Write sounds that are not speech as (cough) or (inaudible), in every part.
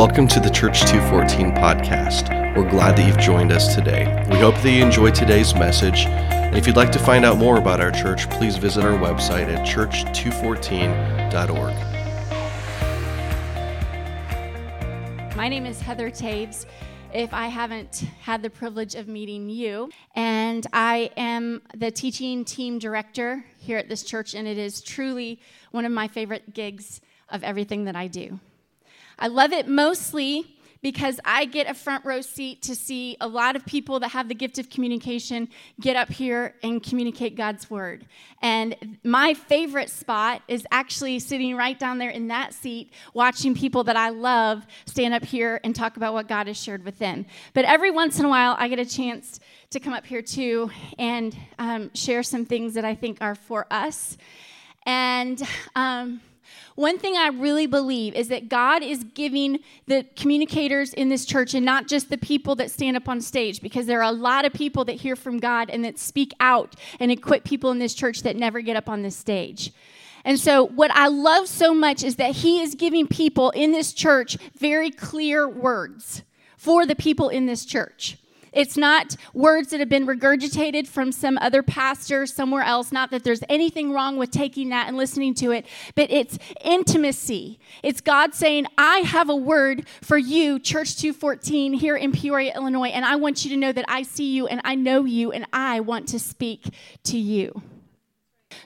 Welcome to the Church 214 podcast. We're glad that you've joined us today. We hope that you enjoyed today's message. And if you'd like to find out more about our church, please visit our website at church214.org. My name is Heather Taves. If I haven't had the privilege of meeting you, and I am the teaching team director here at this church, and it is truly one of my favorite gigs of everything that I do. I love it mostly because I get a front row seat to see a lot of people that have the gift of communication get up here and communicate God's word. And my favorite spot is actually sitting right down there in that seat, watching people that I love stand up here and talk about what God has shared with them. But every once in a while, I get a chance to come up here too and um, share some things that I think are for us. And um, one thing I really believe is that God is giving the communicators in this church and not just the people that stand up on stage, because there are a lot of people that hear from God and that speak out and equip people in this church that never get up on this stage. And so, what I love so much is that He is giving people in this church very clear words for the people in this church. It's not words that have been regurgitated from some other pastor somewhere else. Not that there's anything wrong with taking that and listening to it, but it's intimacy. It's God saying, I have a word for you, Church 214, here in Peoria, Illinois, and I want you to know that I see you and I know you and I want to speak to you.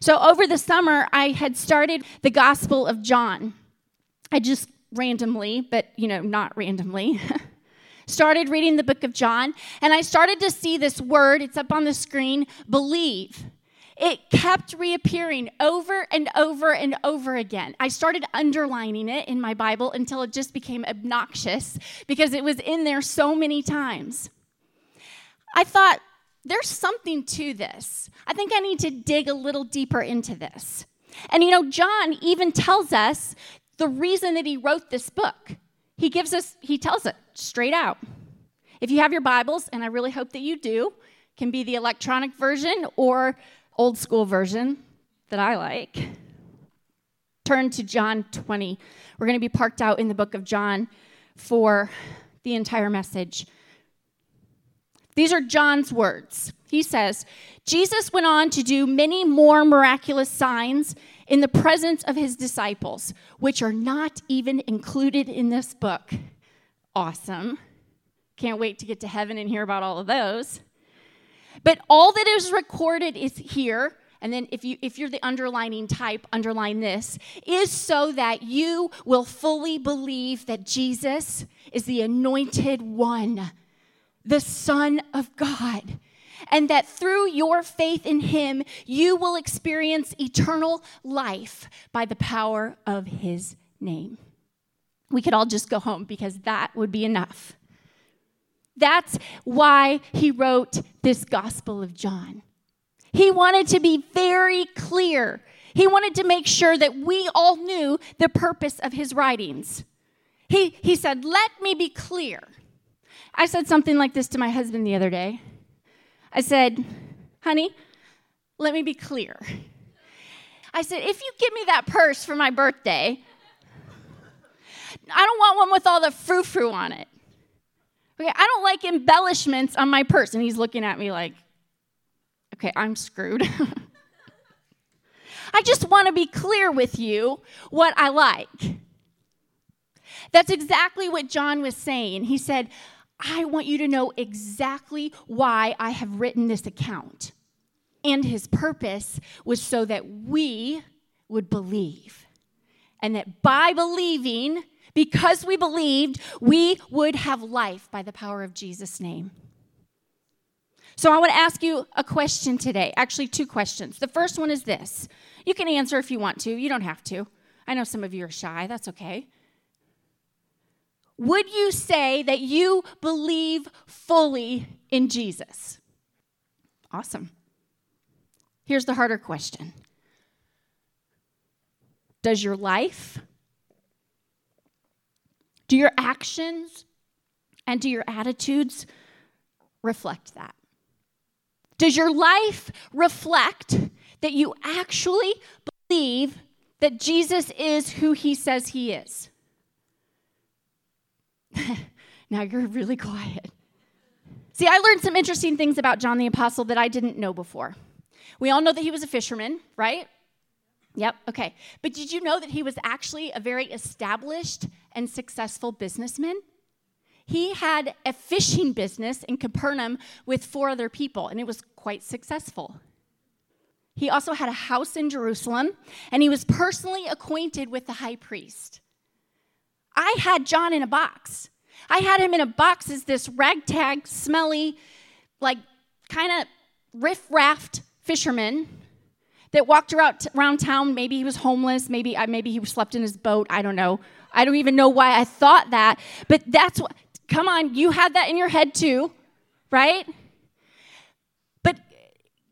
So over the summer, I had started the Gospel of John. I just randomly, but you know, not randomly. (laughs) started reading the book of John, and I started to see this word, it's up on the screen, believe. It kept reappearing over and over and over again. I started underlining it in my Bible until it just became obnoxious because it was in there so many times. I thought, there's something to this. I think I need to dig a little deeper into this. And you know, John even tells us the reason that he wrote this book. He gives us, he tells it straight out. If you have your Bibles, and I really hope that you do, can be the electronic version or old school version that I like. Turn to John 20. We're going to be parked out in the book of John for the entire message. These are John's words. He says, Jesus went on to do many more miraculous signs in the presence of his disciples, which are not even included in this book. Awesome. Can't wait to get to heaven and hear about all of those. But all that is recorded is here. And then if you if you're the underlining type, underline this, is so that you will fully believe that Jesus is the anointed one, the Son of God and that through your faith in him, you will experience eternal life by the power of his name. We could all just go home because that would be enough. That's why he wrote this Gospel of John. He wanted to be very clear. He wanted to make sure that we all knew the purpose of his writings. He, he said, Let me be clear. I said something like this to my husband the other day. I said, honey, let me be clear. I said, if you give me that purse for my birthday, I don't want one with all the frou frou on it. Okay, I don't like embellishments on my purse. And he's looking at me like, okay, I'm screwed. (laughs) I just want to be clear with you what I like. That's exactly what John was saying. He said, I want you to know exactly why I have written this account. And his purpose was so that we would believe. And that by believing, because we believed, we would have life by the power of Jesus' name. So I want to ask you a question today. Actually, two questions. The first one is this you can answer if you want to, you don't have to. I know some of you are shy, that's okay. Would you say that you believe fully in Jesus? Awesome. Here's the harder question Does your life, do your actions, and do your attitudes reflect that? Does your life reflect that you actually believe that Jesus is who he says he is? (laughs) now you're really quiet. See, I learned some interesting things about John the Apostle that I didn't know before. We all know that he was a fisherman, right? Yep, okay. But did you know that he was actually a very established and successful businessman? He had a fishing business in Capernaum with four other people, and it was quite successful. He also had a house in Jerusalem, and he was personally acquainted with the high priest. I had John in a box. I had him in a box as this ragtag, smelly, like kind of riff raffed fisherman that walked around, around town. Maybe he was homeless. Maybe, uh, maybe he slept in his boat. I don't know. I don't even know why I thought that. But that's what, come on, you had that in your head too, right? But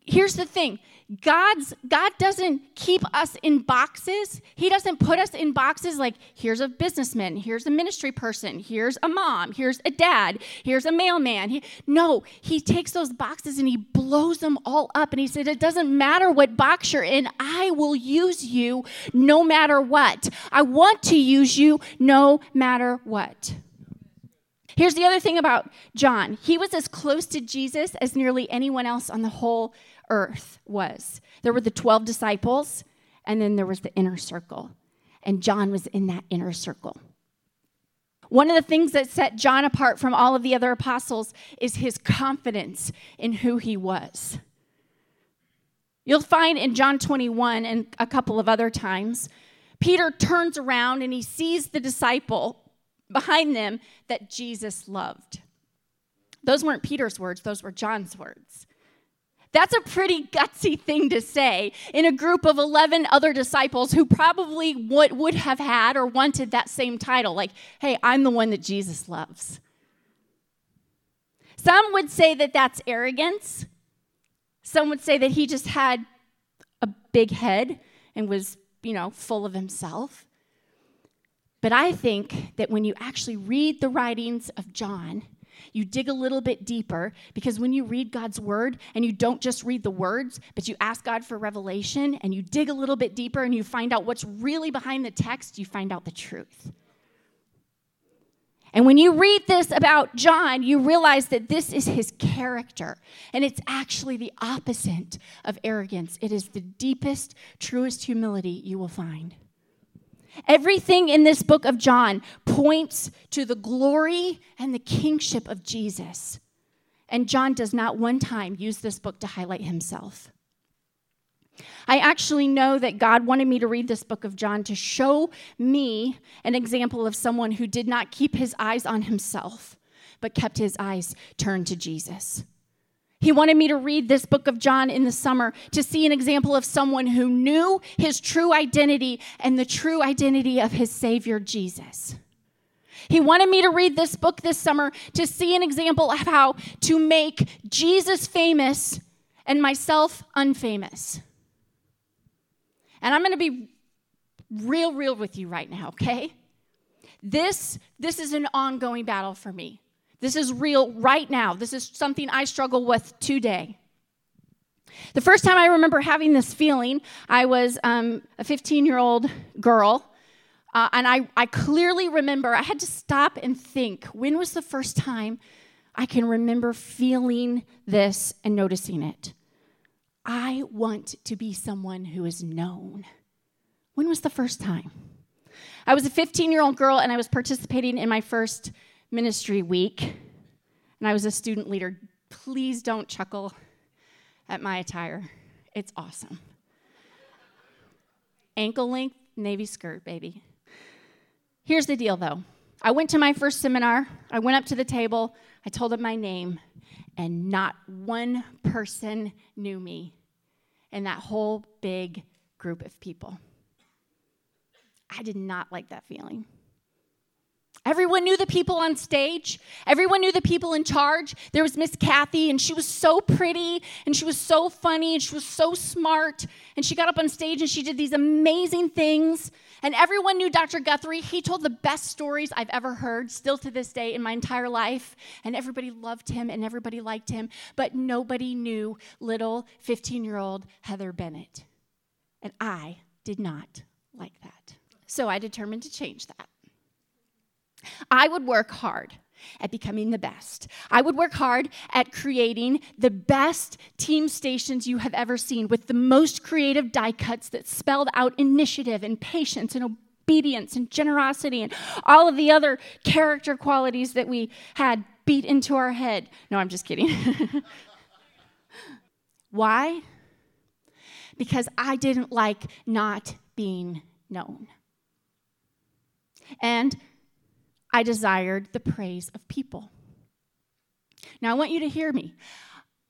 here's the thing God's God doesn't keep us in boxes. He doesn't put us in boxes like here's a businessman, here's a ministry person, here's a mom, here's a dad, here's a mailman. He, no, he takes those boxes and he blows them all up and he said it doesn't matter what box you're in, I will use you no matter what. I want to use you no matter what. Here's the other thing about John. He was as close to Jesus as nearly anyone else on the whole earth was. There were the 12 disciples, and then there was the inner circle. And John was in that inner circle. One of the things that set John apart from all of the other apostles is his confidence in who he was. You'll find in John 21 and a couple of other times, Peter turns around and he sees the disciple behind them that Jesus loved. Those weren't Peter's words, those were John's words. That's a pretty gutsy thing to say in a group of 11 other disciples who probably would, would have had or wanted that same title like, hey, I'm the one that Jesus loves. Some would say that that's arrogance. Some would say that he just had a big head and was, you know, full of himself. But I think that when you actually read the writings of John, you dig a little bit deeper because when you read God's word and you don't just read the words, but you ask God for revelation and you dig a little bit deeper and you find out what's really behind the text, you find out the truth. And when you read this about John, you realize that this is his character. And it's actually the opposite of arrogance. It is the deepest, truest humility you will find. Everything in this book of John points to the glory and the kingship of Jesus. And John does not one time use this book to highlight himself. I actually know that God wanted me to read this book of John to show me an example of someone who did not keep his eyes on himself, but kept his eyes turned to Jesus. He wanted me to read this book of John in the summer to see an example of someone who knew his true identity and the true identity of his Savior, Jesus. He wanted me to read this book this summer to see an example of how to make Jesus famous and myself unfamous. And I'm going to be real, real with you right now, okay? This, this is an ongoing battle for me. This is real right now. This is something I struggle with today. The first time I remember having this feeling, I was um, a 15 year old girl. Uh, and I, I clearly remember, I had to stop and think when was the first time I can remember feeling this and noticing it? I want to be someone who is known. When was the first time? I was a 15 year old girl and I was participating in my first ministry week, and I was a student leader. Please don't chuckle at my attire, it's awesome. Ankle length navy skirt, baby. Here's the deal though. I went to my first seminar, I went up to the table, I told them my name, and not one person knew me in that whole big group of people. I did not like that feeling. Everyone knew the people on stage. Everyone knew the people in charge. There was Miss Kathy, and she was so pretty, and she was so funny, and she was so smart. And she got up on stage and she did these amazing things. And everyone knew Dr. Guthrie. He told the best stories I've ever heard, still to this day in my entire life. And everybody loved him and everybody liked him. But nobody knew little 15 year old Heather Bennett. And I did not like that. So I determined to change that. I would work hard at becoming the best. I would work hard at creating the best team stations you have ever seen with the most creative die cuts that spelled out initiative and patience and obedience and generosity and all of the other character qualities that we had beat into our head. No, I'm just kidding. (laughs) Why? Because I didn't like not being known. And I desired the praise of people. Now, I want you to hear me.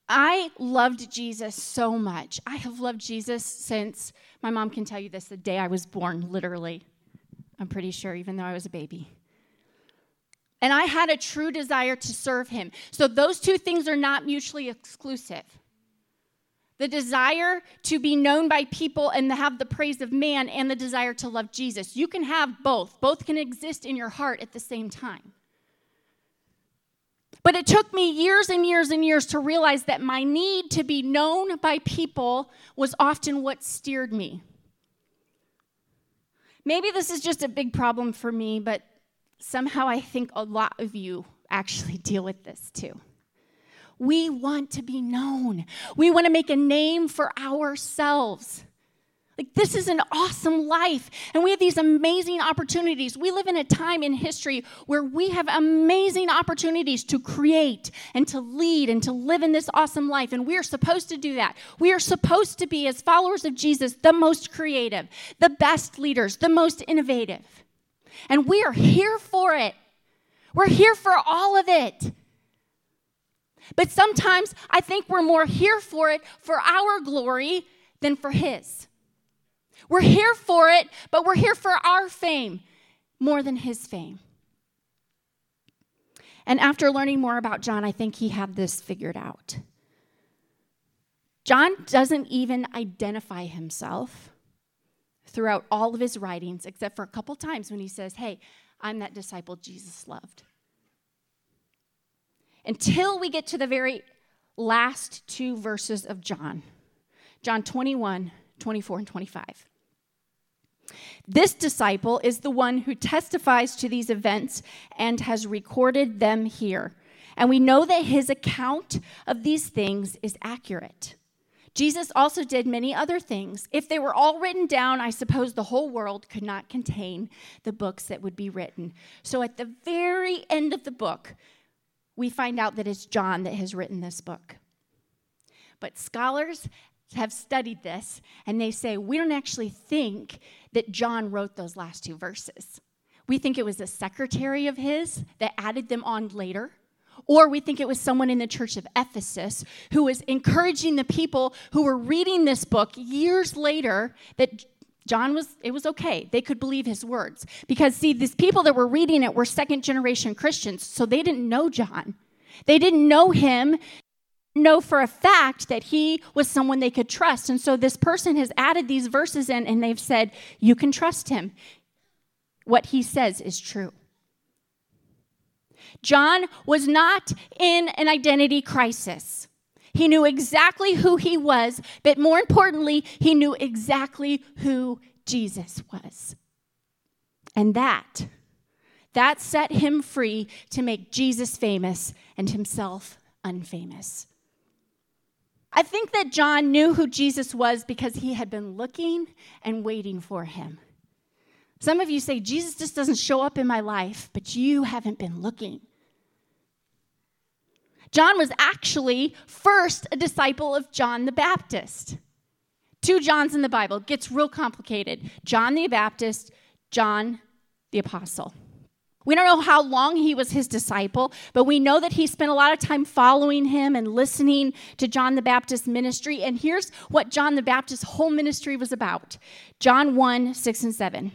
I loved Jesus so much. I have loved Jesus since my mom can tell you this the day I was born, literally. I'm pretty sure, even though I was a baby. And I had a true desire to serve him. So those two things are not mutually exclusive the desire to be known by people and have the praise of man and the desire to love Jesus. You can have both, both can exist in your heart at the same time. But it took me years and years and years to realize that my need to be known by people was often what steered me. Maybe this is just a big problem for me, but somehow I think a lot of you actually (laughs) deal with this too. We want to be known. We want to make a name for ourselves. Like, this is an awesome life, and we have these amazing opportunities. We live in a time in history where we have amazing opportunities to create and to lead and to live in this awesome life, and we are supposed to do that. We are supposed to be, as followers of Jesus, the most creative, the best leaders, the most innovative. And we are here for it. We're here for all of it. But sometimes I think we're more here for it for our glory than for His. We're here for it, but we're here for our fame more than His fame. And after learning more about John, I think he had this figured out. John doesn't even identify himself throughout all of his writings, except for a couple times when he says, Hey, I'm that disciple Jesus loved until we get to the very last two verses of John John 21, 24, and 25. This disciple is the one who testifies to these events and has recorded them here. And we know that his account of these things is accurate. Jesus also did many other things. If they were all written down, I suppose the whole world could not contain the books that would be written. So at the very end of the book, we find out that it's John that has written this book. But scholars have studied this and they say we don't actually think that John wrote those last two verses. We think it was a secretary of his that added them on later. Or we think it was someone in the church of Ephesus who was encouraging the people who were reading this book years later that John was, it was okay. They could believe his words. Because, see, these people that were reading it were second generation Christians, so they didn't know John. They didn't know him, know for a fact that he was someone they could trust. And so this person has added these verses in and they've said, You can trust him. What he says is true. John was not in an identity crisis. He knew exactly who he was, but more importantly, he knew exactly who Jesus was. And that, that set him free to make Jesus famous and himself unfamous. I think that John knew who Jesus was because he had been looking and waiting for him. Some of you say, Jesus just doesn't show up in my life, but you haven't been looking. John was actually first a disciple of John the Baptist. Two Johns in the Bible it gets real complicated. John the Baptist, John the Apostle. We don't know how long he was his disciple, but we know that he spent a lot of time following him and listening to John the Baptist's ministry. And here's what John the Baptist's whole ministry was about John 1 6 and 7.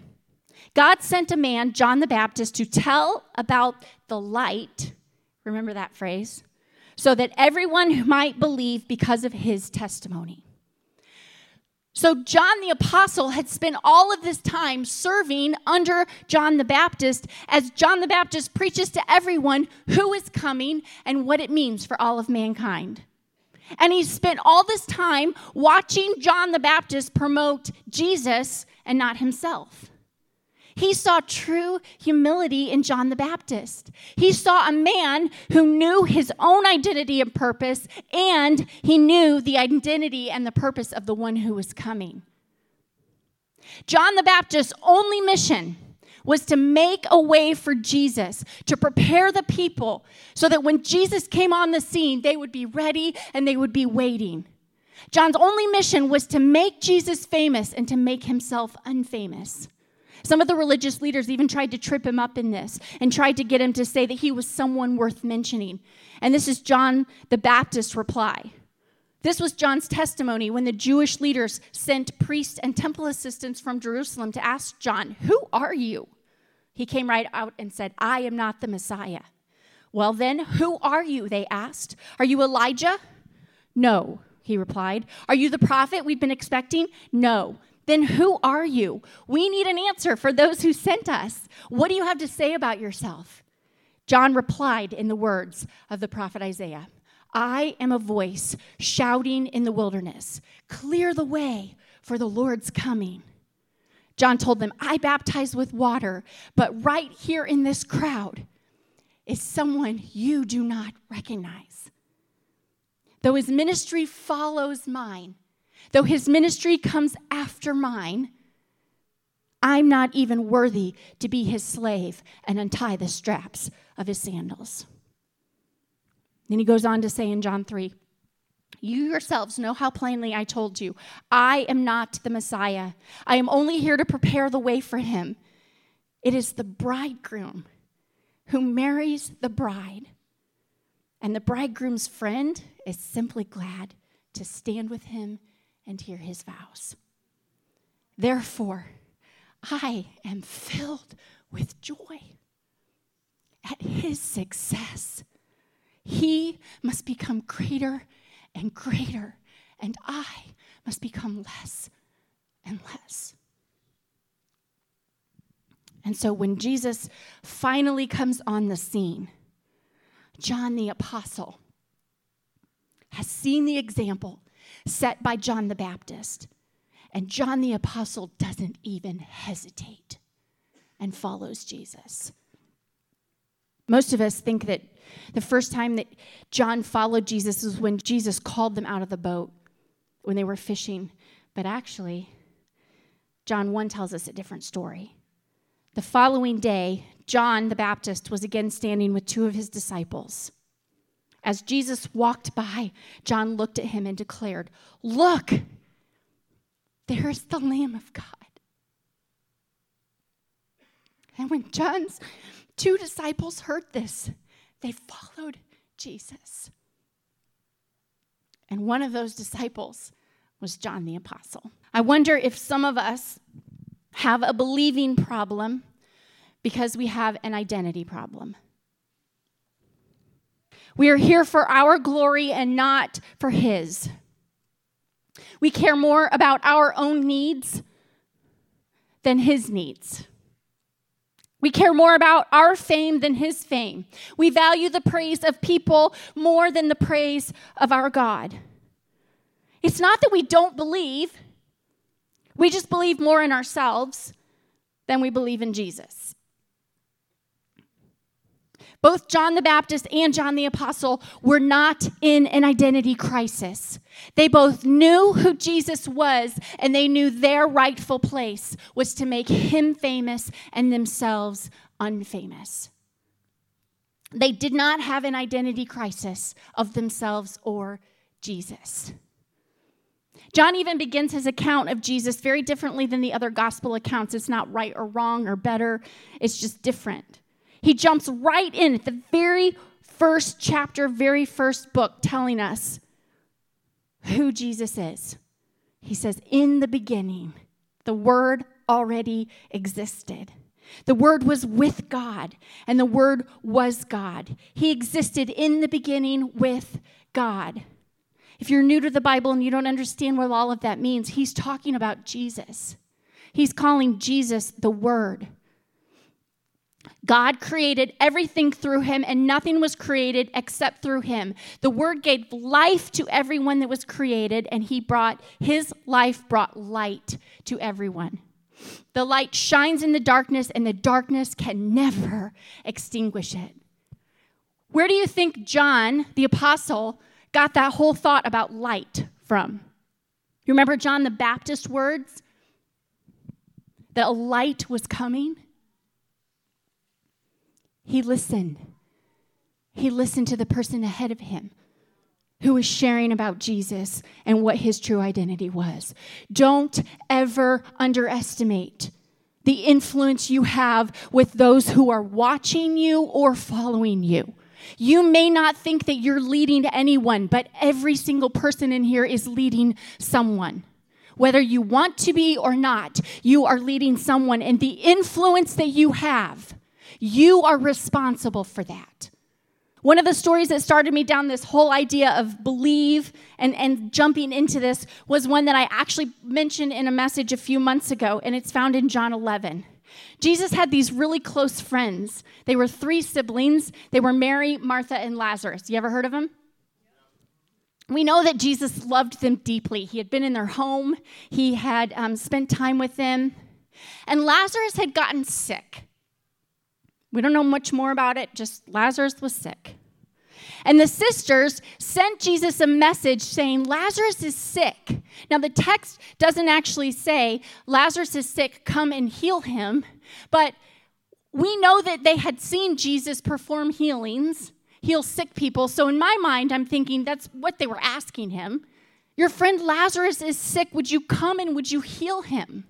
God sent a man, John the Baptist, to tell about the light. Remember that phrase? So that everyone might believe because of his testimony. So, John the Apostle had spent all of this time serving under John the Baptist as John the Baptist preaches to everyone who is coming and what it means for all of mankind. And he spent all this time watching John the Baptist promote Jesus and not himself. He saw true humility in John the Baptist. He saw a man who knew his own identity and purpose, and he knew the identity and the purpose of the one who was coming. John the Baptist's only mission was to make a way for Jesus, to prepare the people so that when Jesus came on the scene, they would be ready and they would be waiting. John's only mission was to make Jesus famous and to make himself unfamous. Some of the religious leaders even tried to trip him up in this and tried to get him to say that he was someone worth mentioning. And this is John the Baptist's reply. This was John's testimony when the Jewish leaders sent priests and temple assistants from Jerusalem to ask John, Who are you? He came right out and said, I am not the Messiah. Well, then, who are you? They asked. Are you Elijah? No, he replied. Are you the prophet we've been expecting? No. Then who are you? We need an answer for those who sent us. What do you have to say about yourself? John replied in the words of the prophet Isaiah I am a voice shouting in the wilderness, clear the way for the Lord's coming. John told them, I baptize with water, but right here in this crowd is someone you do not recognize. Though his ministry follows mine, though his ministry comes after mine, I'm not even worthy to be his slave and untie the straps of his sandals. Then he goes on to say in John 3 You yourselves know how plainly I told you, I am not the Messiah. I am only here to prepare the way for him. It is the bridegroom who marries the bride. And the bridegroom's friend is simply glad to stand with him and hear his vows. Therefore, I am filled with joy at his success. He must become greater and greater, and I must become less and less. And so when Jesus finally comes on the scene, John the Apostle has seen the example set by John the Baptist. And John the Apostle doesn't even hesitate and follows Jesus. Most of us think that the first time that John followed Jesus was when Jesus called them out of the boat when they were fishing. But actually, John 1 tells us a different story. The following day, John the Baptist was again standing with two of his disciples. As Jesus walked by, John looked at him and declared, Look, there's the Lamb of God. And when John's two disciples heard this, they followed Jesus. And one of those disciples was John the Apostle. I wonder if some of us have a believing problem because we have an identity problem. We are here for our glory and not for His. We care more about our own needs than His needs. We care more about our fame than his fame. We value the praise of people more than the praise of our God. It's not that we don't believe, we just believe more in ourselves than we believe in Jesus. Both John the Baptist and John the Apostle were not in an identity crisis. They both knew who Jesus was, and they knew their rightful place was to make him famous and themselves unfamous. They did not have an identity crisis of themselves or Jesus. John even begins his account of Jesus very differently than the other gospel accounts. It's not right or wrong or better, it's just different. He jumps right in at the very first chapter, very first book, telling us who Jesus is. He says, In the beginning, the Word already existed. The Word was with God, and the Word was God. He existed in the beginning with God. If you're new to the Bible and you don't understand what all of that means, he's talking about Jesus. He's calling Jesus the Word. God created everything through him, and nothing was created except through him. The word gave life to everyone that was created, and he brought his life brought light to everyone. The light shines in the darkness, and the darkness can never extinguish it. Where do you think John, the apostle, got that whole thought about light from? You remember John the Baptist words? That a light was coming? He listened. He listened to the person ahead of him who was sharing about Jesus and what his true identity was. Don't ever underestimate the influence you have with those who are watching you or following you. You may not think that you're leading anyone, but every single person in here is leading someone. Whether you want to be or not, you are leading someone, and the influence that you have, you are responsible for that. One of the stories that started me down this whole idea of believe and, and jumping into this was one that I actually mentioned in a message a few months ago, and it's found in John 11. Jesus had these really close friends. They were three siblings. They were Mary, Martha, and Lazarus. You ever heard of them? We know that Jesus loved them deeply. He had been in their home, he had um, spent time with them. And Lazarus had gotten sick. We don't know much more about it, just Lazarus was sick. And the sisters sent Jesus a message saying, Lazarus is sick. Now, the text doesn't actually say, Lazarus is sick, come and heal him. But we know that they had seen Jesus perform healings, heal sick people. So, in my mind, I'm thinking that's what they were asking him. Your friend Lazarus is sick. Would you come and would you heal him?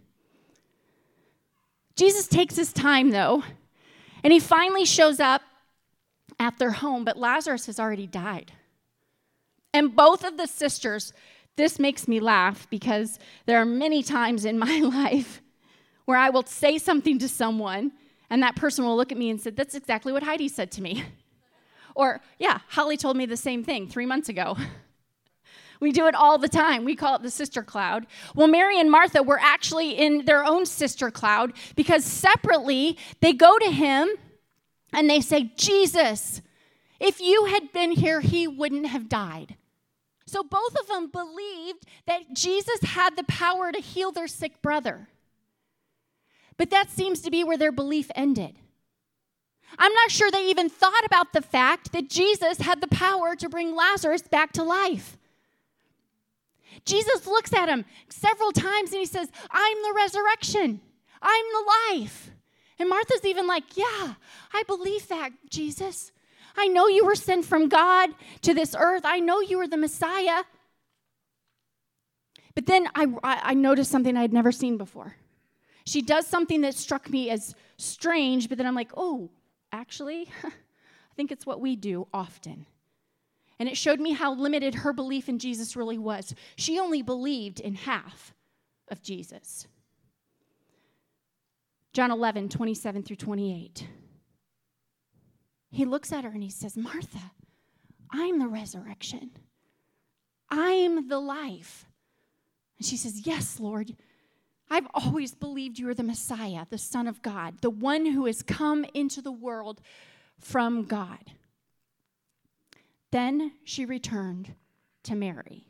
Jesus takes his time, though, and he finally shows up at their home, but Lazarus has already died. And both of the sisters, this makes me laugh because there are many times in my (laughs) life where I will say something to someone and that person will look at me and say, That's exactly what Heidi said to me. (laughs) or, yeah, Holly told me the same thing three months ago. (laughs) We do it all the time. We call it the sister cloud. Well, Mary and Martha were actually in their own sister cloud because separately they go to him and they say, Jesus, if you had been here, he wouldn't have died. So both of them believed that Jesus had the power to heal their sick brother. But that seems to be where their belief ended. I'm not sure they even thought about the fact that Jesus had the power to bring Lazarus back to life. Jesus looks at him several times and he says, I'm the resurrection, I'm the life. And Martha's even like, Yeah, I believe that, Jesus. I know you were sent from God to this earth. I know you were the Messiah. But then I, I noticed something I had never seen before. She does something that struck me as strange, but then I'm like, oh, actually, (laughs) I think it's what we do often. And it showed me how limited her belief in Jesus really was. She only believed in half of Jesus. John 11, 27 through 28. He looks at her and he says, Martha, I'm the resurrection. I'm the life. And she says, Yes, Lord. I've always believed you are the Messiah, the Son of God, the one who has come into the world from God. Then she returned to Mary.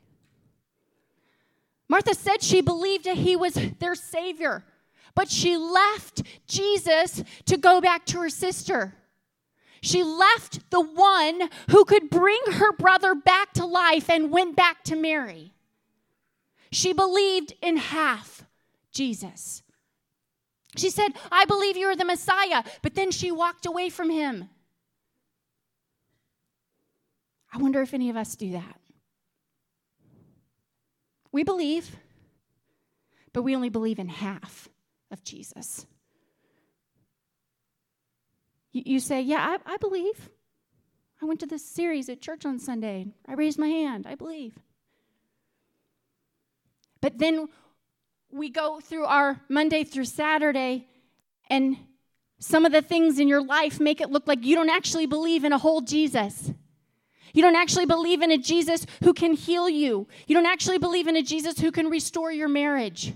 Martha said she believed that he was their Savior. But she left Jesus to go back to her sister. She left the one who could bring her brother back to life and went back to Mary. She believed in half Jesus. She said, I believe you are the Messiah, but then she walked away from him. I wonder if any of us do that. We believe, but we only believe in half of Jesus. You, you say, Yeah, I, I believe. I went to this series at church on Sunday. I raised my hand. I believe. But then we go through our Monday through Saturday, and some of the things in your life make it look like you don't actually believe in a whole Jesus. You don't actually believe in a Jesus who can heal you. You don't actually believe in a Jesus who can restore your marriage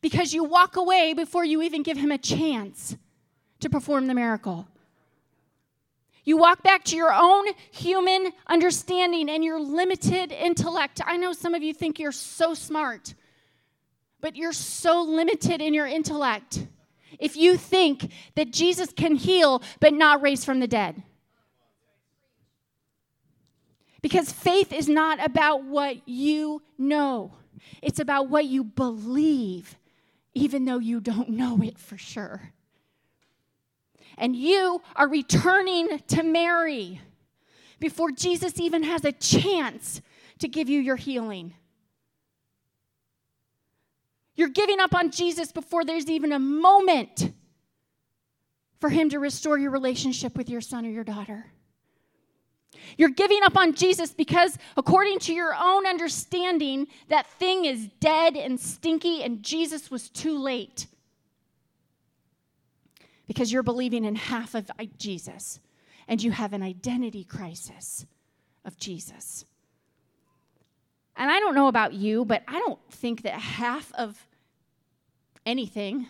because you walk away before you even give him a chance to perform the miracle. You walk back to your own human understanding and your limited intellect. I know some of you think you're so smart, But you're so limited in your intellect if you think that Jesus can heal but not raise from the dead. Because faith is not about what you know, it's about what you believe, even though you don't know it for sure. And you are returning to Mary before Jesus even has a chance to give you your healing. You're giving up on Jesus before there's even a moment for Him to restore your relationship with your son or your daughter. You're giving up on Jesus because, according to your own understanding, that thing is dead and stinky and Jesus was too late. Because you're believing in half of Jesus and you have an identity crisis of Jesus. And I don't know about you, but I don't think that half of anything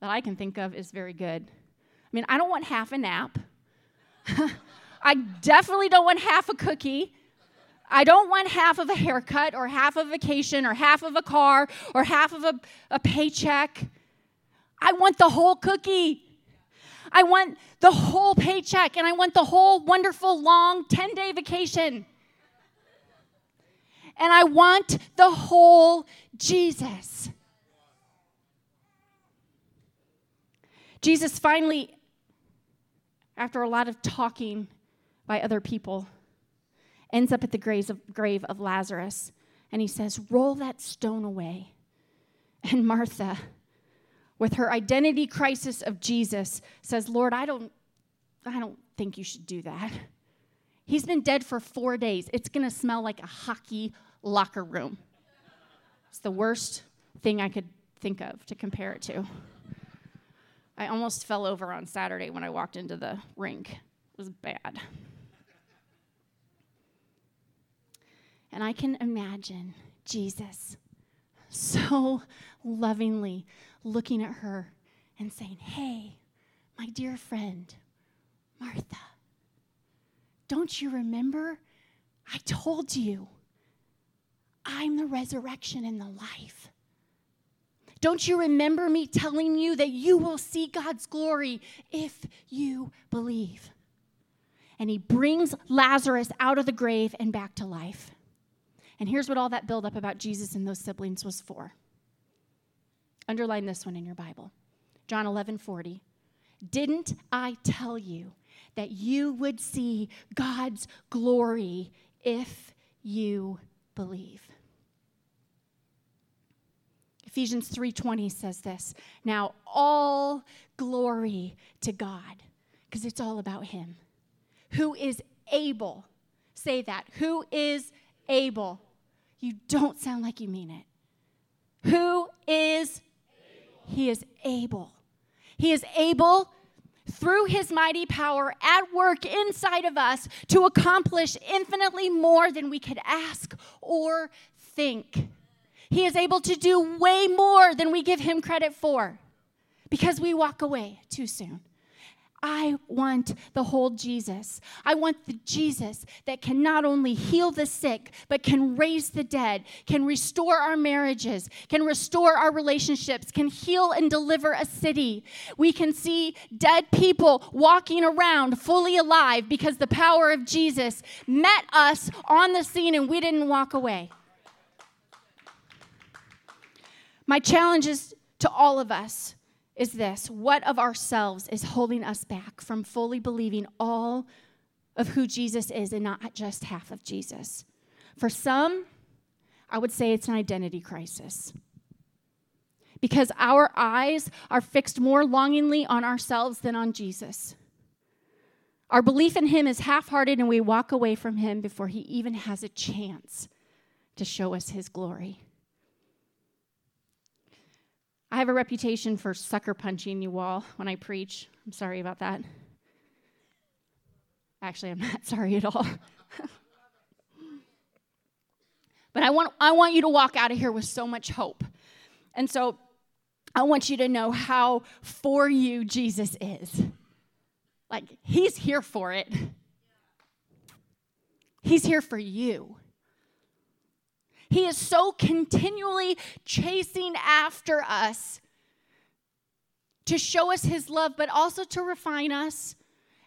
that I can think of is very good. I mean, I don't want half a nap. (laughs) I definitely don't want half a cookie. I don't want half of a haircut or half of a vacation or half of a car or half of a, a paycheck. I want the whole cookie. I want the whole paycheck and I want the whole wonderful long 10 day vacation and I want the whole Jesus. Jesus finally, after a lot of talking by other people, ends up at the grave of, grave of Lazarus and he says, Roll that stone away. (laughs) And Martha, with her identity crisis of Jesus, says, Lord, I don't, I don't think you should do that. (laughs) He's been dead for four days. It's going to smell like a hockey locker room. It's the worst thing I could think of to compare it to. I almost fell over on Saturday when I walked into the rink. It was bad. And I can imagine Jesus so lovingly looking at her and saying, Hey, my dear friend, Martha, don't you remember? I told you I'm the resurrection and the life. Don't you remember me telling you that you will see God's glory if you believe? And he brings Lazarus out of the grave and back to life. And here's what all that buildup about Jesus and those siblings was for. Underline this one in your Bible John 11 40. Didn't I tell you that you would see God's glory if you believe? Ephesians 3:20 says this. Now all glory to God because it's all about him. Who is able? Say that. Who is able? You don't sound like you mean it. Who is able. He is able. He is able through his mighty power at work inside of us to accomplish infinitely more than we could ask or think. He is able to do way more than we give him credit for because we walk away too soon. I want the whole Jesus. I want the Jesus that can not only heal the sick, but can raise the dead, can restore our marriages, can restore our relationships, can heal and deliver a city. We can see dead people walking around fully alive because the power of Jesus met us on the scene and we didn't walk away. My challenge is to all of us is this what of ourselves is holding us back from fully believing all of who Jesus is and not just half of Jesus? For some, I would say it's an identity crisis. Because our eyes are fixed more longingly on ourselves than on Jesus. Our belief in Him is half hearted, and we walk away from Him before He even has a chance to show us His glory. I have a reputation for sucker punching you all when I preach. I'm sorry about that. Actually, I'm not (laughs) sorry at all. (laughs) but I want, I want you to walk out of here with so much hope. And so I want you to know how for you Jesus is. Like, He's here for it, He's here for you. He is so continually chasing after us to show us his love, but also to refine us.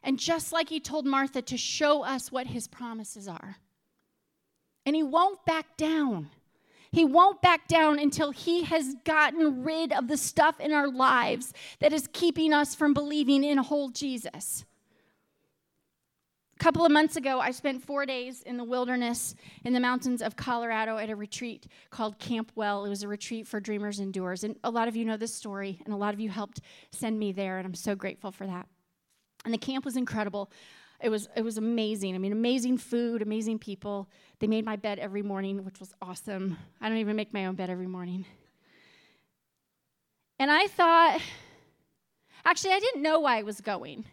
And just like he told Martha, to show us what his promises are. And he won't back down. He won't back down until he has gotten rid of the stuff in our lives that is keeping us from believing in a whole Jesus. A couple of months ago, I spent four days in the wilderness in the mountains of Colorado at a retreat called Camp Well. It was a retreat for dreamers and doers. And a lot of you know this story, and a lot of you helped send me there, and I'm so grateful for that. And the camp was incredible. It was, it was amazing. I mean, amazing food, amazing people. They made my bed every morning, which was awesome. I don't even make my own bed every morning. And I thought, actually, I didn't know why I was going.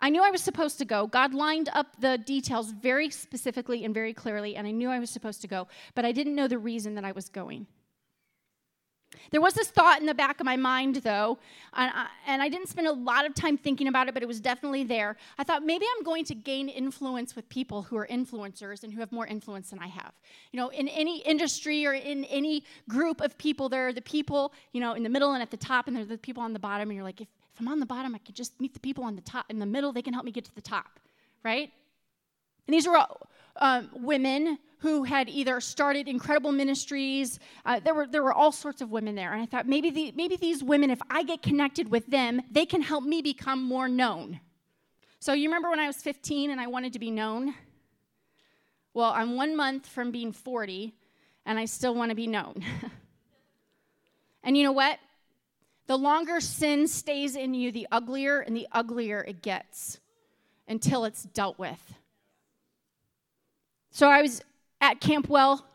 I knew I was supposed to go. God lined up the details very specifically and very clearly, and I knew I was supposed to go, but I didn't know the reason that I was going. There was this thought in the back of my mind, though, and I, and I, didn't spend a lot of time thinking about it, but it was definitely there. I thought maybe I'm going to gain influence with people who are influencers and who have more influence than I have. You know, in any industry or in any group of people, there are the people, you know, in the middle and at the top, and there are the people on the bottom, and you're like, if, I'm on the bottom, I could just meet the people on the top. In the middle, they can help me get to the top, right? And these were um, women who had either started incredible ministries. Uh, there, were, there were all sorts of women there. And I thought maybe, the, maybe these women, if I get connected with them, they can help me become more known. So you remember when I was 15 and I wanted to be known? Well, I'm one month from being 40, and I still want to be known. (laughs) and you know what? The longer sin stays in you, the uglier and the uglier it gets until it's dealt with. So I was at Camp Well.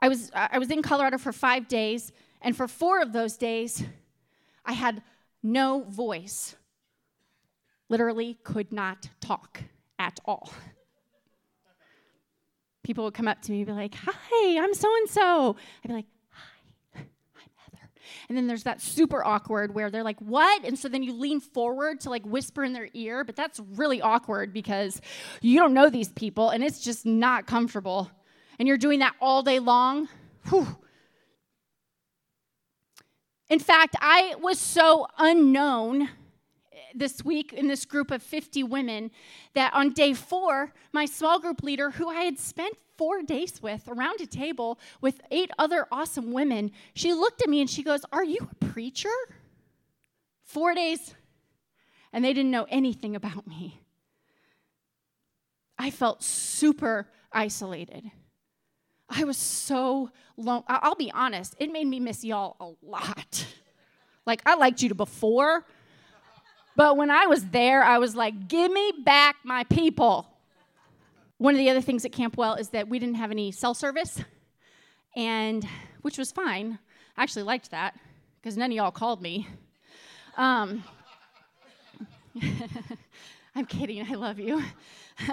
I was, I was in Colorado for five days, and for four of those days, I had no voice. Literally could not talk at all. People would come up to me and be like, Hi, I'm so and so. I'd be like, and then there's that super awkward where they're like, what? And so then you lean forward to like whisper in their ear, but that's really awkward because you don't know these people and it's just not comfortable. And you're doing that all day long. Whew. In fact, I was so unknown eh, this week in this group of 50 women that on day four, my small group leader, who I had spent four days with around a table with eight other awesome women, she looked at me and she goes, Are you a preacher? Four days. And they didn't know anything about me. I felt super isolated. I was so lonely. I'll be honest, it made me miss y'all a lot. (laughs) Like, I liked you to before, but when I was there, I was like, give me back my people. One of the other things at Camp Well is that we didn't have any cell service, and which was fine. I actually liked that because none of y'all called me. Um, (laughs) I'm kidding, I love you. (laughs)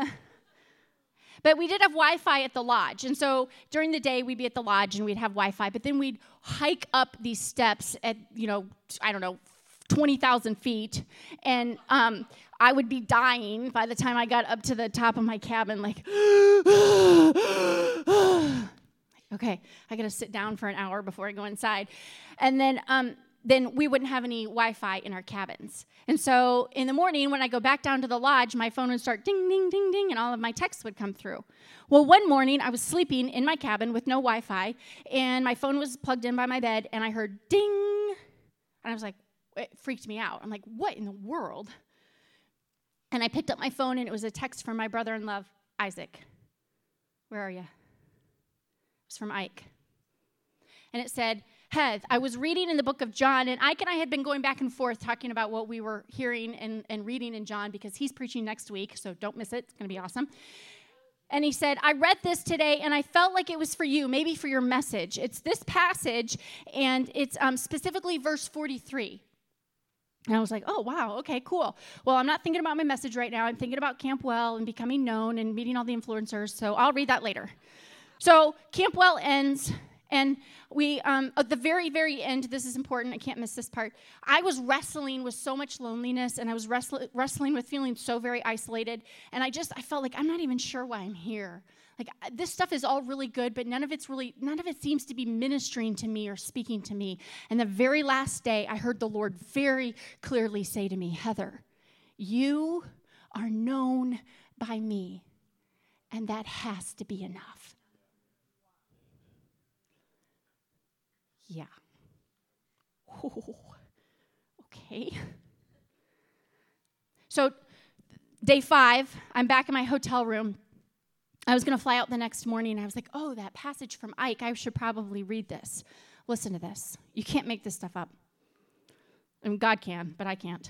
But we did have Wi Fi at the lodge. And so during the day, we'd be at the lodge and we'd have Wi Fi. But then we'd hike up these steps at, you know, I don't know, 20,000 feet. And um, I would be dying by the time I got up to the top of my cabin, (gasps) like, okay, I gotta sit down for an hour before I go inside. And then, um, then we wouldn't have any Wi Fi in our cabins. And so in the morning, when I go back down to the lodge, my phone would start ding, ding, ding, ding, and all of my texts would come through. Well, one morning, I was sleeping in my cabin with no Wi Fi, and my phone was plugged in by my bed, and I heard ding. And I was like, it freaked me out. I'm like, what in the world? And I picked up my phone and it was a text from my brother in love, Isaac. Where are you? It was from Ike. And it said, Heath, I was reading in the book of John, and Ike and I had been going back and forth talking about what we were hearing and, and reading in John because he's preaching next week, so don't miss it. It's going to be awesome. And he said, I read this today and I felt like it was for you, maybe for your message. It's this passage, and it's um, specifically verse 43. And I was like, oh, wow, okay, cool. Well, I'm not thinking about my message right now. I'm thinking about Camp Well and becoming known and meeting all the influencers. So I'll read that later. So Camp Well ends, And we, um, at the very, very end, this is important, I can't miss this part. I was wrestling with so much loneliness and I was wrestling, wrestling with feeling so very isolated. And I just, I felt like I'm not even sure why I'm here. Like, uh, this stuff is all really good, but none of it's really, none of it seems to be ministering to me or speaking to me. And the very last day, I heard the Lord very clearly say to me, Heather, you are known by me, and that has to be enough. Yeah. (laughs) Okay. So, day five, I'm back in my hotel room. I was going to fly out the next morning, and I was like, oh, that passage from Ike, I should probably read this. Listen to this. You can't make this stuff up. Mean, God can, but I can't.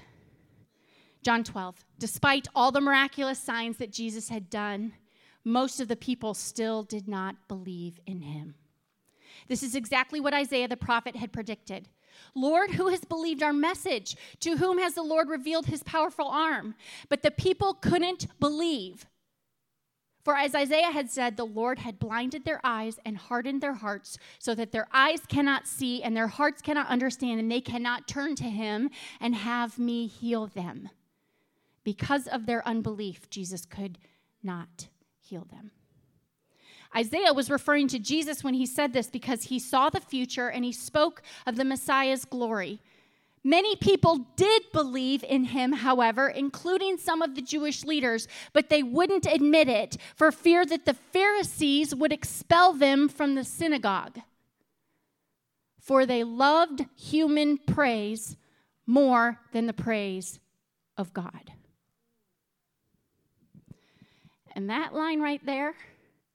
John 12. Despite all the miraculous signs that Jesus had done, most of the people still did not believe in him. This is exactly what Isaiah the prophet had predicted. Lord, who has believed our message? To whom has the Lord revealed his powerful arm? But the people couldn't believe. For as Isaiah had said, the Lord had blinded their eyes and hardened their hearts, so that their eyes cannot see and their hearts cannot understand, and they cannot turn to him and have me heal them. Because of their unbelief, Jesus could not heal them. Isaiah was referring to Jesus when he said this because he saw the future and he spoke of the Messiah's glory. Many people did believe in him, however, including some of the Jewish leaders, but they wouldn't admit it for fear that the Pharisees would expel them from the synagogue. For they loved human praise more than the praise of God. And that line right there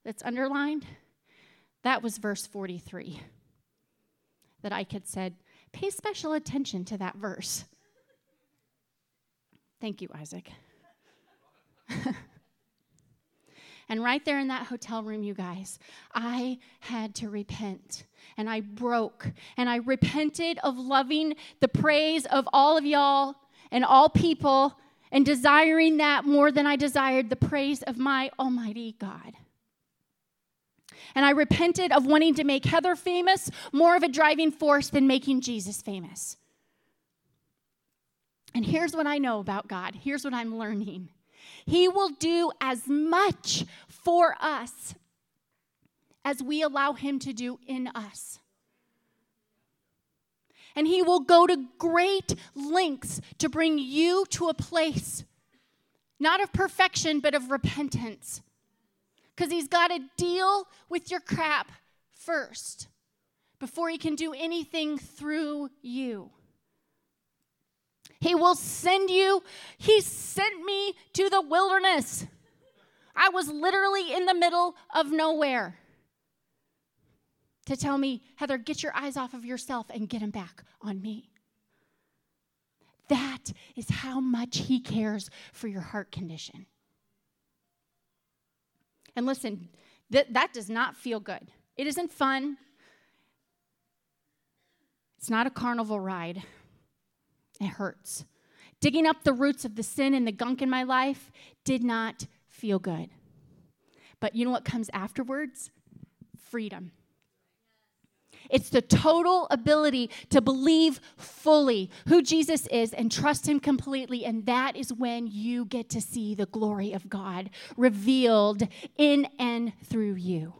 that's underlined, that was verse 43 that I had said, pay special attention to that verse. Thank you, Isaac. (laughs) and right there in that hotel room, you guys, I had to repent. And I broke. And I repented of loving the praise of all of y'all and all people and desiring that more than I desired the praise of my Almighty God. And I repented of wanting to make Heather famous more of a driving force than making Jesus famous. And here's what I know about God. Here's what I'm learning He will do as much for us as we allow Him to do in us. And He will go to great lengths to bring you to a place, not of perfection, but of repentance because he's got to deal with your crap first before he can do anything through you. He will send you, he sent me to the wilderness. I was literally in the middle of nowhere to tell me, Heather, get your eyes off of yourself and get them back on me. That is how much he cares for your heart condition. And listen, th- that does not feel good. It isn't fun. It's not a carnival ride. It hurts. Digging up the roots of the sin and the gunk in my life did not feel good. But you know what comes afterwards? Freedom. It's the total ability to believe fully who Jesus is and trust Him completely. And that is when you get to see the glory of God revealed in and through you.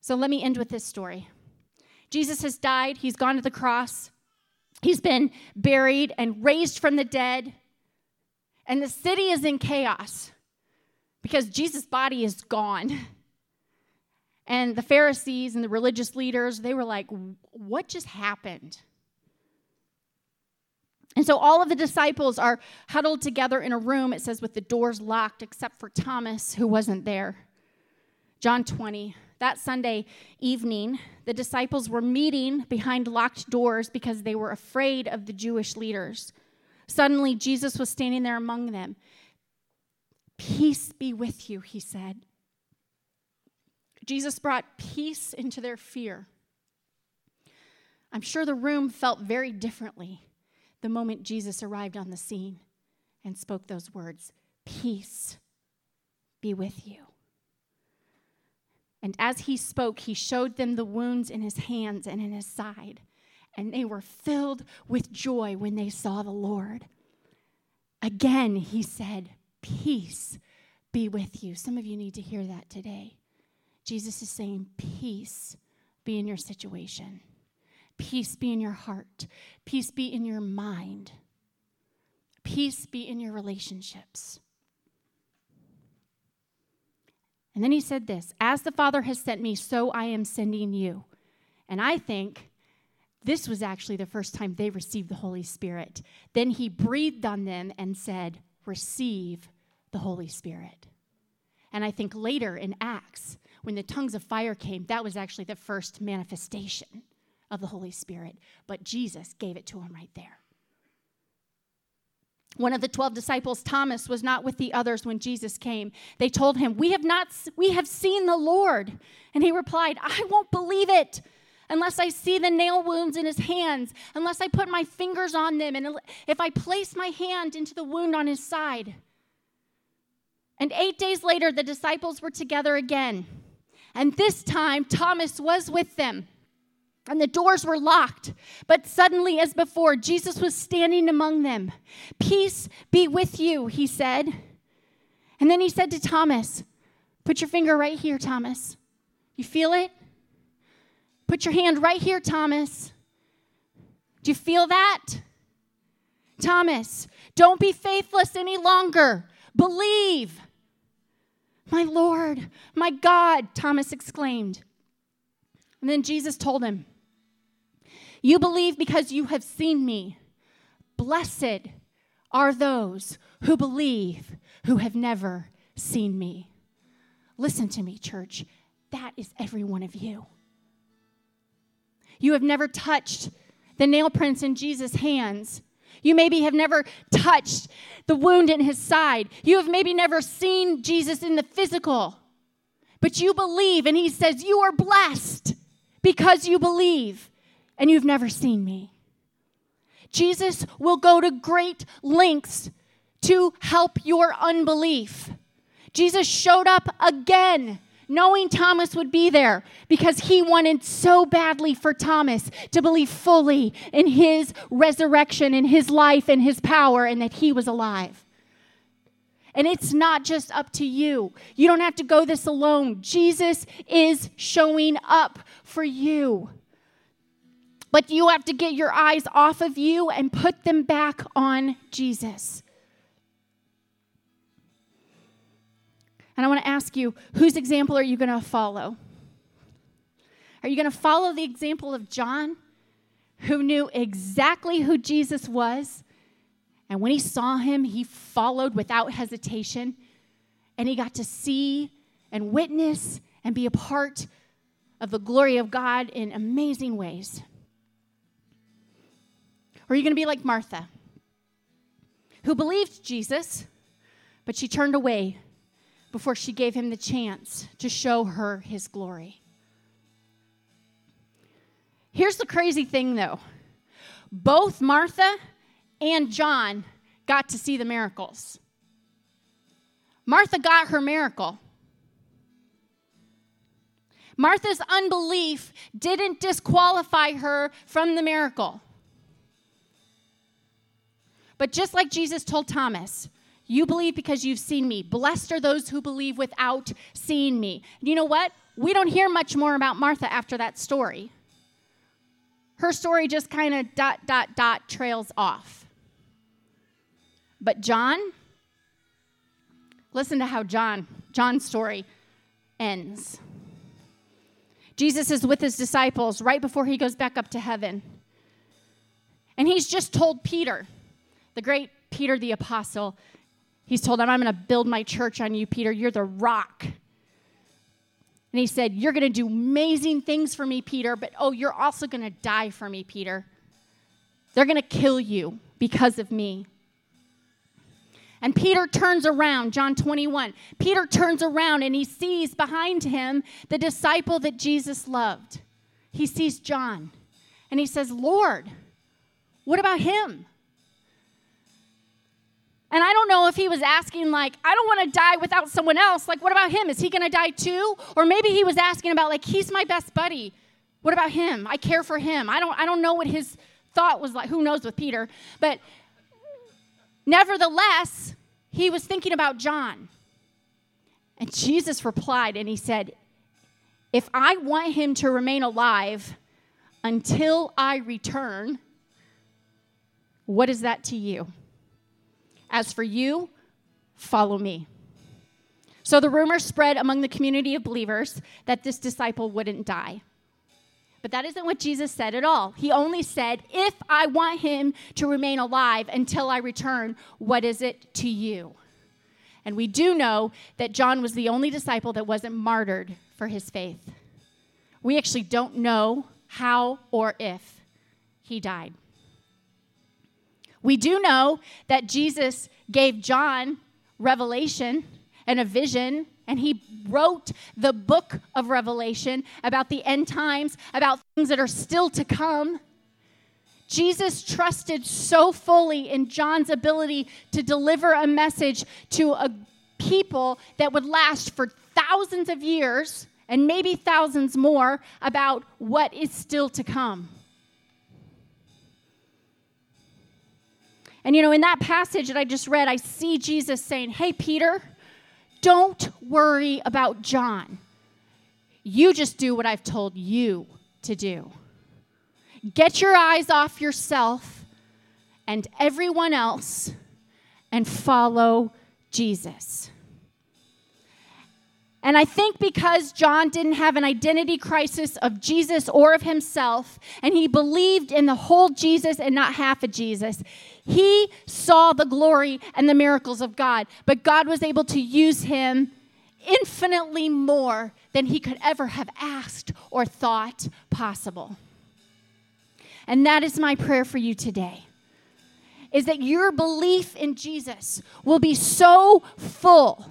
So let me end with this story Jesus has died, He's gone to the cross, He's been buried and raised from the dead. And the city is in chaos because Jesus' body is gone. (laughs) And the Pharisees and the religious leaders, they were like, What just happened? And so all of the disciples are huddled together in a room, it says, with the doors locked, except for Thomas, who wasn't there. John 20. That Sunday evening, the disciples were meeting behind locked doors because they were afraid of the Jewish leaders. Suddenly, Jesus was standing there among them. Peace be with you, he said. Jesus brought peace into their fear. I'm sure the room felt very differently the moment Jesus arrived on the scene and spoke those words Peace be with you. And as he spoke, he showed them the wounds in his hands and in his side. And they were filled with joy when they saw the Lord. Again, he said, Peace be with you. Some of you need to hear that today. Jesus is saying, Peace be in your situation, peace be in your heart, peace be in your mind, peace be in your relationships. And then he said this As the Father has sent me, so I am sending you. And I think this was actually the first time they received the Holy Spirit. Then he breathed on them and said, Receive the Holy Spirit. And I think later in Acts, when the tongues of fire came, that was actually the first manifestation of the Holy Spirit. But Jesus gave it to him right there. One of the 12 disciples, Thomas, was not with the others when Jesus came. They told him, "We have not we have seen the Lord." And he replied, "I won't believe it unless I see the nail wounds in his hands, unless I put my fingers on them and if I place my hand into the wound on his side." And 8 days later the disciples were together again. And this time Thomas was with them and the doors were locked. But suddenly, as before, Jesus was standing among them. Peace be with you, he said. And then he said to Thomas, Put your finger right here, Thomas. You feel it? Put your hand right here, Thomas. Do you feel that? Thomas, don't be faithless any longer. Believe. My Lord, my God, Thomas exclaimed. And then Jesus told him, You believe because you have seen me. Blessed are those who believe who have never seen me. Listen to me, church. That is every one of you. You have never touched the nail prints in Jesus' hands. You maybe have never touched the wound in his side. You have maybe never seen Jesus in the physical, but you believe, and he says, You are blessed because you believe and you've never seen me. Jesus will go to great lengths to help your unbelief. Jesus showed up again, knowing Thomas would be there because he wanted so badly for Thomas to believe fully in his resurrection, in his life, and his power, and that he was alive. And it's not just up to you. You don't have to go this alone. Jesus is showing up for you. But you have to get your eyes off of you and put them back on Jesus. And I want to ask you whose example are you going to follow? Are you going to follow the example of John, who knew exactly who Jesus was? And when he saw him, he followed without hesitation. And he got to see and witness and be a part of the glory of God in amazing ways. Or are you going to be like Martha, who believed Jesus, but she turned away before she gave him the chance to show her his glory? Here's the crazy thing, though both Martha and John got to see the miracles. Martha got her miracle. Martha's unbelief didn't disqualify her from the miracle. But just like Jesus told Thomas, you believe because you've seen me. Blessed are those who believe without seeing me. You know what? We don't hear much more about Martha after that story. Her story just kind of dot, dot, dot trails off. But John, listen to how John, John's story ends. Jesus is with his disciples right before he goes back up to heaven. And he's just told Peter, the great Peter the apostle, he's told him, I'm going to build my church on you, Peter. You're the rock. And he said, You're going to do amazing things for me, Peter, but oh, you're also going to die for me, Peter. They're going to kill you because of me. And Peter turns around, John 21. Peter turns around and he sees behind him the disciple that Jesus loved. He sees John. And he says, Lord, what about him? And I don't know if he was asking, like, I don't want to die without someone else. Like, what about him? Is he going to die too? Or maybe he was asking about, like, he's my best buddy. What about him? I care for him. I don't, I don't know what his thought was like. Who knows with Peter? But nevertheless, he was thinking about John. And Jesus replied and he said, If I want him to remain alive until I return, what is that to you? As for you, follow me. So the rumor spread among the community of believers that this disciple wouldn't die. But that isn't what Jesus said at all. He only said, If I want him to remain alive until I return, what is it to you? And we do know that John was the only disciple that wasn't martyred for his faith. We actually don't know how or if he died. We do know that Jesus gave John revelation and a vision, and he wrote the book of Revelation about the end times, about things that are still to come. Jesus trusted so fully in John's ability to deliver a message to a people that would last for thousands of years and maybe thousands more about what is still to come. And you know, in that passage that I just read, I see Jesus saying, Hey, Peter, don't worry about John. You just do what I've told you to do. Get your eyes off yourself and everyone else and follow Jesus. And I think because John didn't have an identity crisis of Jesus or of himself, and he believed in the whole Jesus and not half of Jesus, he saw the glory and the miracles of God. But God was able to use him infinitely more than he could ever have asked or thought possible. And that is my prayer for you today. Is that your belief in Jesus will be so full,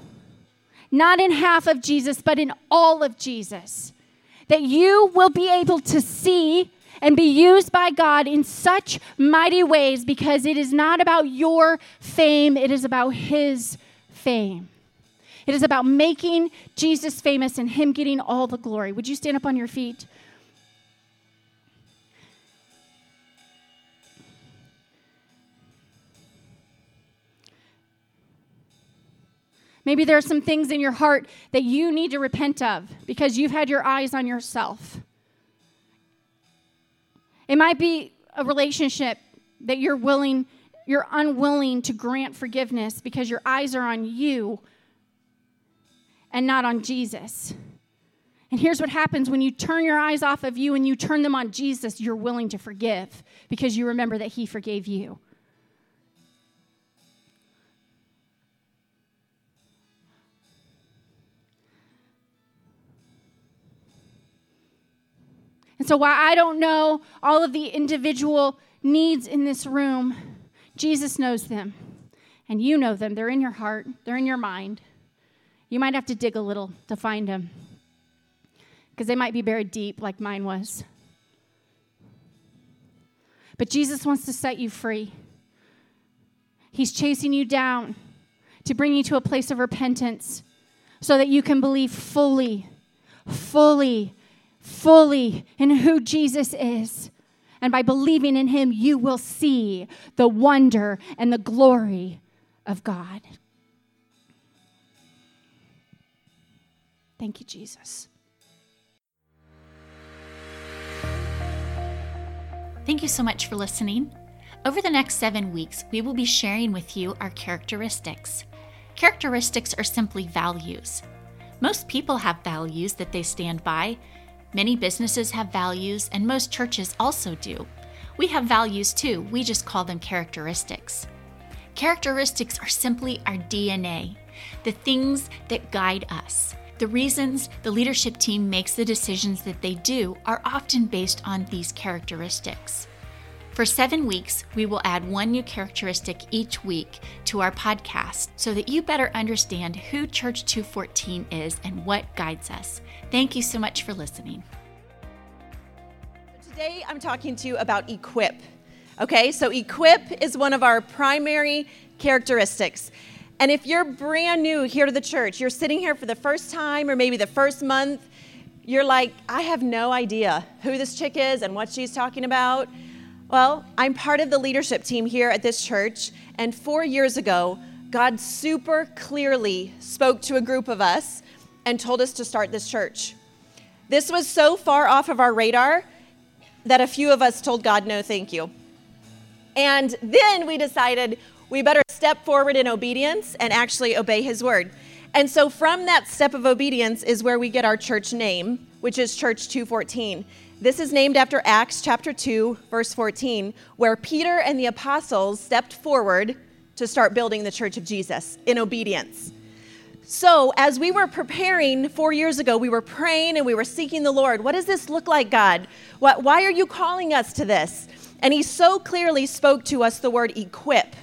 not in half of Jesus, but in all of Jesus, that you will be able to see and be used by God in such mighty ways because it is not about your fame, it is about His fame. It is about making Jesus famous and Him getting all the glory. Would you stand up on your feet? Maybe there are some things in your heart that you need to repent of because you've had your eyes on yourself. It might be a relationship that you're willing, you're unwilling to grant forgiveness because your eyes are on you and not on Jesus. And here's what happens when you turn your eyes off of you and you turn them on Jesus, you're willing to forgive because you remember that He forgave you. And so, while I don't know all of the individual needs in this room, Jesus knows them. And you know them. They're in your heart, they're in your mind. You might have to dig a little to find them because they might be buried deep, like mine was. But Jesus wants to set you free. He's chasing you down to bring you to a place of repentance so that you can believe fully, fully fully in who Jesus is. And by believing in him, you will see the wonder and the glory of God. Thank you, Jesus. Thank you so much for listening. Over the next seven weeks, we will be sharing with you our characteristics. Characteristics are simply values. Most people have values that they stand by, Many businesses have values, and most churches also do. We have values too, we just call them characteristics. Characteristics are simply our DNA, the things that guide us. The reasons the leadership team makes the decisions that they do are often based on these characteristics. For seven weeks, we will add one new characteristic each week to our podcast so that you better understand who Church 214 is and what guides us. Thank you so much for listening. Today, I'm talking to you about Equip. Okay, so Equip is one of our primary characteristics. And if you're brand new here to the church, you're sitting here for the first time or maybe the first month, you're like, I have no idea who this chick is and what she's talking about. Well, I'm part of the leadership team here at this church, and four years ago, God super clearly spoke to a group of us and told us to start this church. This was so far off of our radar that a few of us told God, no, thank you. And then we decided we better step forward in obedience and actually obey his word. And so from that step of obedience is where we get our church name, which is Church 214. This is named after Acts chapter 2, verse 14, where Peter and the apostles stepped forward to start building the church of Jesus in obedience. So, as we were preparing four years ago, we were praying and we were seeking the Lord. What does this look like, God? What, why are you calling us to this? And He so clearly spoke to us the word equip.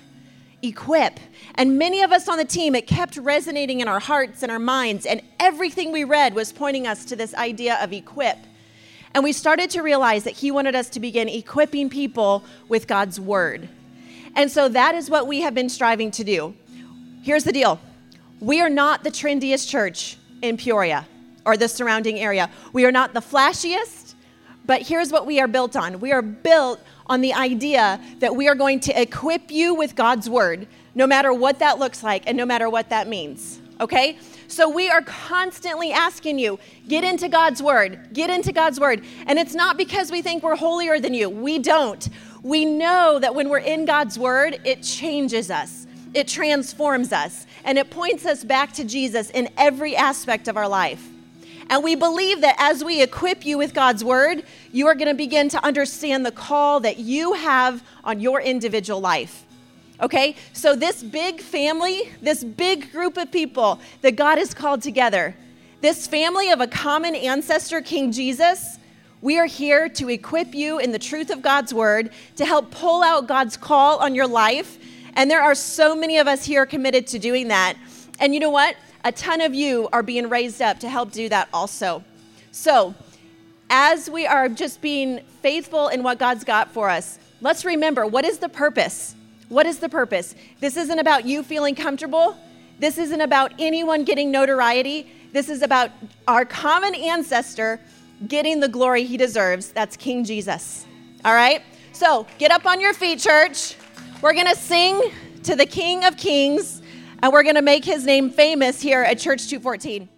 Equip. And many of us on the team, it kept resonating in our hearts and our minds, and everything we read was pointing us to this idea of equip. And we started to realize that He wanted us to begin equipping people with God's word. And so that is what we have been striving to do. Here's the deal we are not the trendiest church in Peoria or the surrounding area. We are not the flashiest, but here's what we are built on we are built on the idea that we are going to equip you with God's word, no matter what that looks like and no matter what that means. Okay? So we are constantly asking you, get into God's word, get into God's word. And it's not because we think we're holier than you. We don't. We know that when we're in God's word, it changes us, it transforms us, and it points us back to Jesus in every aspect of our life. And we believe that as we equip you with God's word, you are going to begin to understand the call that you have on your individual life. Okay? So, this big family, this big group of people that God has called together, this family of a common ancestor, King Jesus, we are here to equip you in the truth of God's word, to help pull out God's call on your life. And there are so many of us here committed to doing that. And you know what? A ton of you are being raised up to help do that also. So, as we are just being faithful in what God's got for us, let's remember what is the purpose? What is the purpose? This isn't about you feeling comfortable. This isn't about anyone getting notoriety. This is about our common ancestor getting the glory he deserves. That's King Jesus. All right? So get up on your feet, church. We're going to sing to the King of Kings, and we're going to make his name famous here at Church 214.